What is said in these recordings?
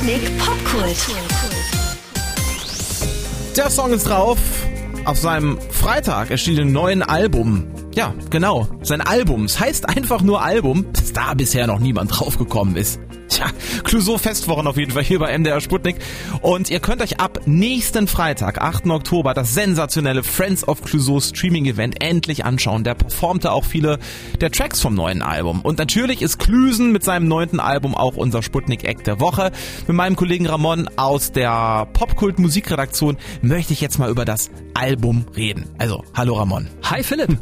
Sputnik Popkult. Der Song ist drauf. Auf seinem Freitag erschienenen neuen Album. Ja, genau. Sein Album. Es heißt einfach nur Album, dass da bisher noch niemand draufgekommen ist. Tja, Clouseau Festwochen auf jeden Fall hier bei MDR Sputnik. Und ihr könnt euch ab nächsten Freitag, 8. Oktober, das sensationelle Friends of Clouseau Streaming Event endlich anschauen. Der performte auch viele der Tracks vom neuen Album. Und natürlich ist Klüsen mit seinem neunten Album auch unser Sputnik Act der Woche. Mit meinem Kollegen Ramon aus der Popkult Musikredaktion möchte ich jetzt mal über das Album reden. Also, hallo Ramon. Hi Philipp.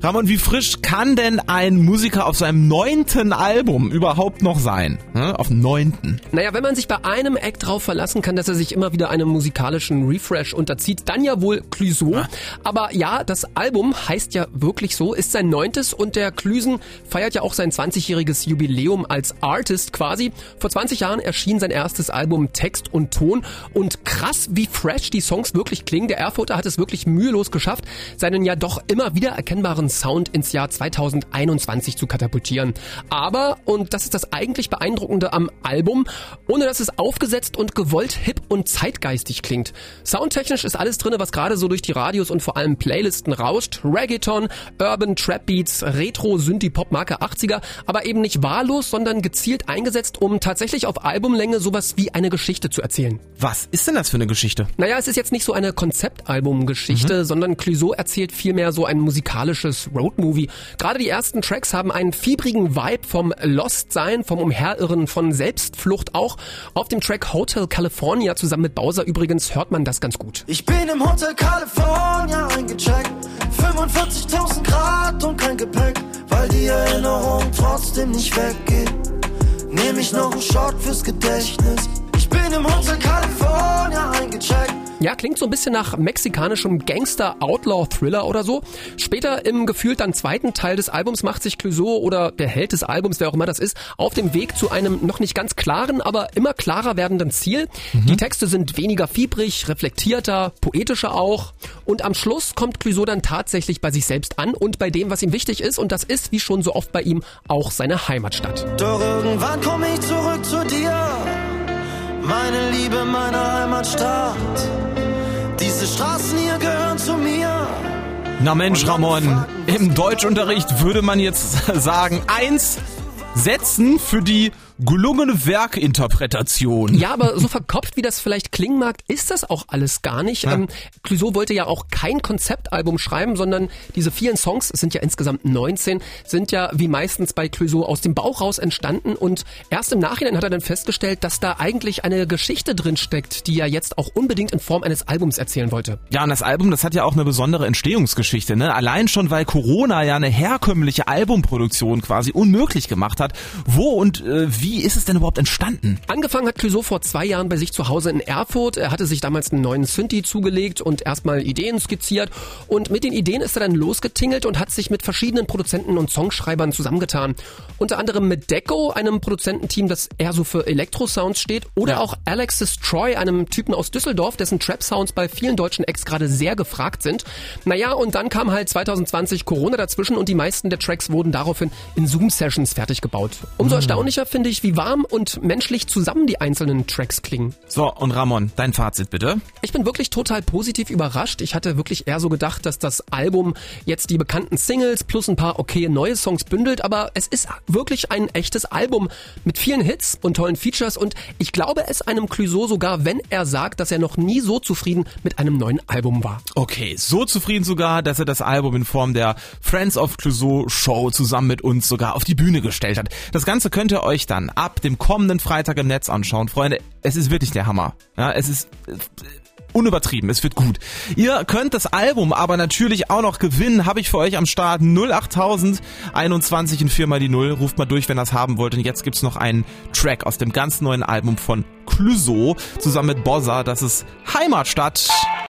Ramon, wie frisch kann denn ein Musiker auf seinem neunten Album überhaupt noch sein? Ne? Auf dem neunten. Naja, wenn man sich bei einem Act drauf verlassen kann, dass er sich immer wieder einem musikalischen Refresh unterzieht, dann ja wohl Clüso. Ja. Aber ja, das Album heißt ja wirklich so, ist sein neuntes und der Klüsen feiert ja auch sein 20-jähriges Jubiläum als Artist quasi. Vor 20 Jahren erschien sein erstes Album Text und Ton und krass, wie fresh die Songs wirklich klingen. Der Erfurter hat es wirklich mühelos geschafft, seinen ja doch immer wieder erkennbaren Sound ins Jahr 2021 zu katapultieren. Aber, und das ist das eigentlich Beeindruckende am Album, ohne dass es aufgesetzt und gewollt hip und zeitgeistig klingt. Soundtechnisch ist alles drinne, was gerade so durch die Radios und vor allem Playlisten rauscht. Reggaeton, Urban Trap Beats, Retro, Synthie Pop Marke 80er, aber eben nicht wahllos, sondern gezielt eingesetzt, um tatsächlich auf Albumlänge sowas wie eine Geschichte zu erzählen. Was ist denn das für eine Geschichte? Naja, es ist jetzt nicht so eine Konzeptalbumgeschichte, mhm. sondern Clouseau erzählt vielmehr so ein musikalisches klassisches Roadmovie. Gerade die ersten Tracks haben einen fiebrigen Vibe vom Lost-Sein, vom Umherirren, von Selbstflucht auch. Auf dem Track Hotel California zusammen mit Bowser übrigens hört man das ganz gut. Ich bin im Hotel California eingecheckt. 45.000 Grad und kein Gepäck, weil die Erinnerung trotzdem nicht weggeht. Nehm ich noch einen Shot fürs Gedächtnis. Ich bin im Hotel California. Ja, klingt so ein bisschen nach mexikanischem Gangster-Outlaw-Thriller oder so. Später im gefühlt dann zweiten Teil des Albums macht sich Clouseau oder der Held des Albums, wer auch immer das ist, auf dem Weg zu einem noch nicht ganz klaren, aber immer klarer werdenden Ziel. Mhm. Die Texte sind weniger fiebrig, reflektierter, poetischer auch. Und am Schluss kommt Clouseau dann tatsächlich bei sich selbst an und bei dem, was ihm wichtig ist. Und das ist, wie schon so oft bei ihm, auch seine Heimatstadt. Doch irgendwann komme ich zurück zu dir, meine Liebe, meine Heimatstadt. Diese Straßen hier gehören zu mir. Na Mensch, Ramon, im Deutschunterricht würde man jetzt sagen, eins setzen für die gelungene Werkinterpretation. Ja, aber so verkopft, wie das vielleicht klingen mag, ist das auch alles gar nicht. Ja. Ähm, Clouseau wollte ja auch kein Konzeptalbum schreiben, sondern diese vielen Songs, es sind ja insgesamt 19, sind ja wie meistens bei Clouseau aus dem Bauch raus entstanden und erst im Nachhinein hat er dann festgestellt, dass da eigentlich eine Geschichte drin steckt, die er jetzt auch unbedingt in Form eines Albums erzählen wollte. Ja, und das Album, das hat ja auch eine besondere Entstehungsgeschichte, ne? Allein schon, weil Corona ja eine herkömmliche Albumproduktion quasi unmöglich gemacht hat. Wo und äh, wie wie ist es denn überhaupt entstanden? Angefangen hat Clouseau vor zwei Jahren bei sich zu Hause in Erfurt. Er hatte sich damals einen neuen Synthi zugelegt und erstmal Ideen skizziert. Und mit den Ideen ist er dann losgetingelt und hat sich mit verschiedenen Produzenten und Songschreibern zusammengetan. Unter anderem mit Deco, einem Produzententeam, das eher so für Elektro-Sounds steht. Oder ja. auch Alexis Troy, einem Typen aus Düsseldorf, dessen Trap-Sounds bei vielen deutschen Acts gerade sehr gefragt sind. Naja, und dann kam halt 2020 Corona dazwischen und die meisten der Tracks wurden daraufhin in Zoom-Sessions fertig gebaut. Umso mhm. erstaunlicher finde ich, unglaublich, wie warm und menschlich zusammen die einzelnen Tracks klingen. So, und Ramon, dein Fazit bitte. Ich bin wirklich total positiv überrascht. Ich hatte wirklich eher so gedacht, dass das Album jetzt die bekannten Singles plus ein paar okay neue Songs bündelt, aber es ist wirklich ein echtes Album mit vielen Hits und tollen Features und ich glaube es einem Clouseau sogar, wenn er sagt, dass er noch nie so zufrieden mit einem neuen Album war. Okay, so zufrieden sogar, dass er das Album in Form der Friends of Clouseau Show zusammen mit uns sogar auf die Bühne gestellt hat. Das Ganze könnt ihr euch dann ab dem kommenden Freitag im Netz anschauen. Freunde, es ist wirklich der Hammer. Ja, es ist äh, unübertrieben, es wird gut. Ihr könnt das Album aber natürlich auch noch gewinnen, habe ich für euch am Start 08000 21 in 4 mal die 0. Ruft mal durch, wenn ihr das haben wollt. Und jetzt gibt's noch einen Track aus dem ganz neuen Album von Clouseau zusammen mit Bozza. Das ist Heimatstadt.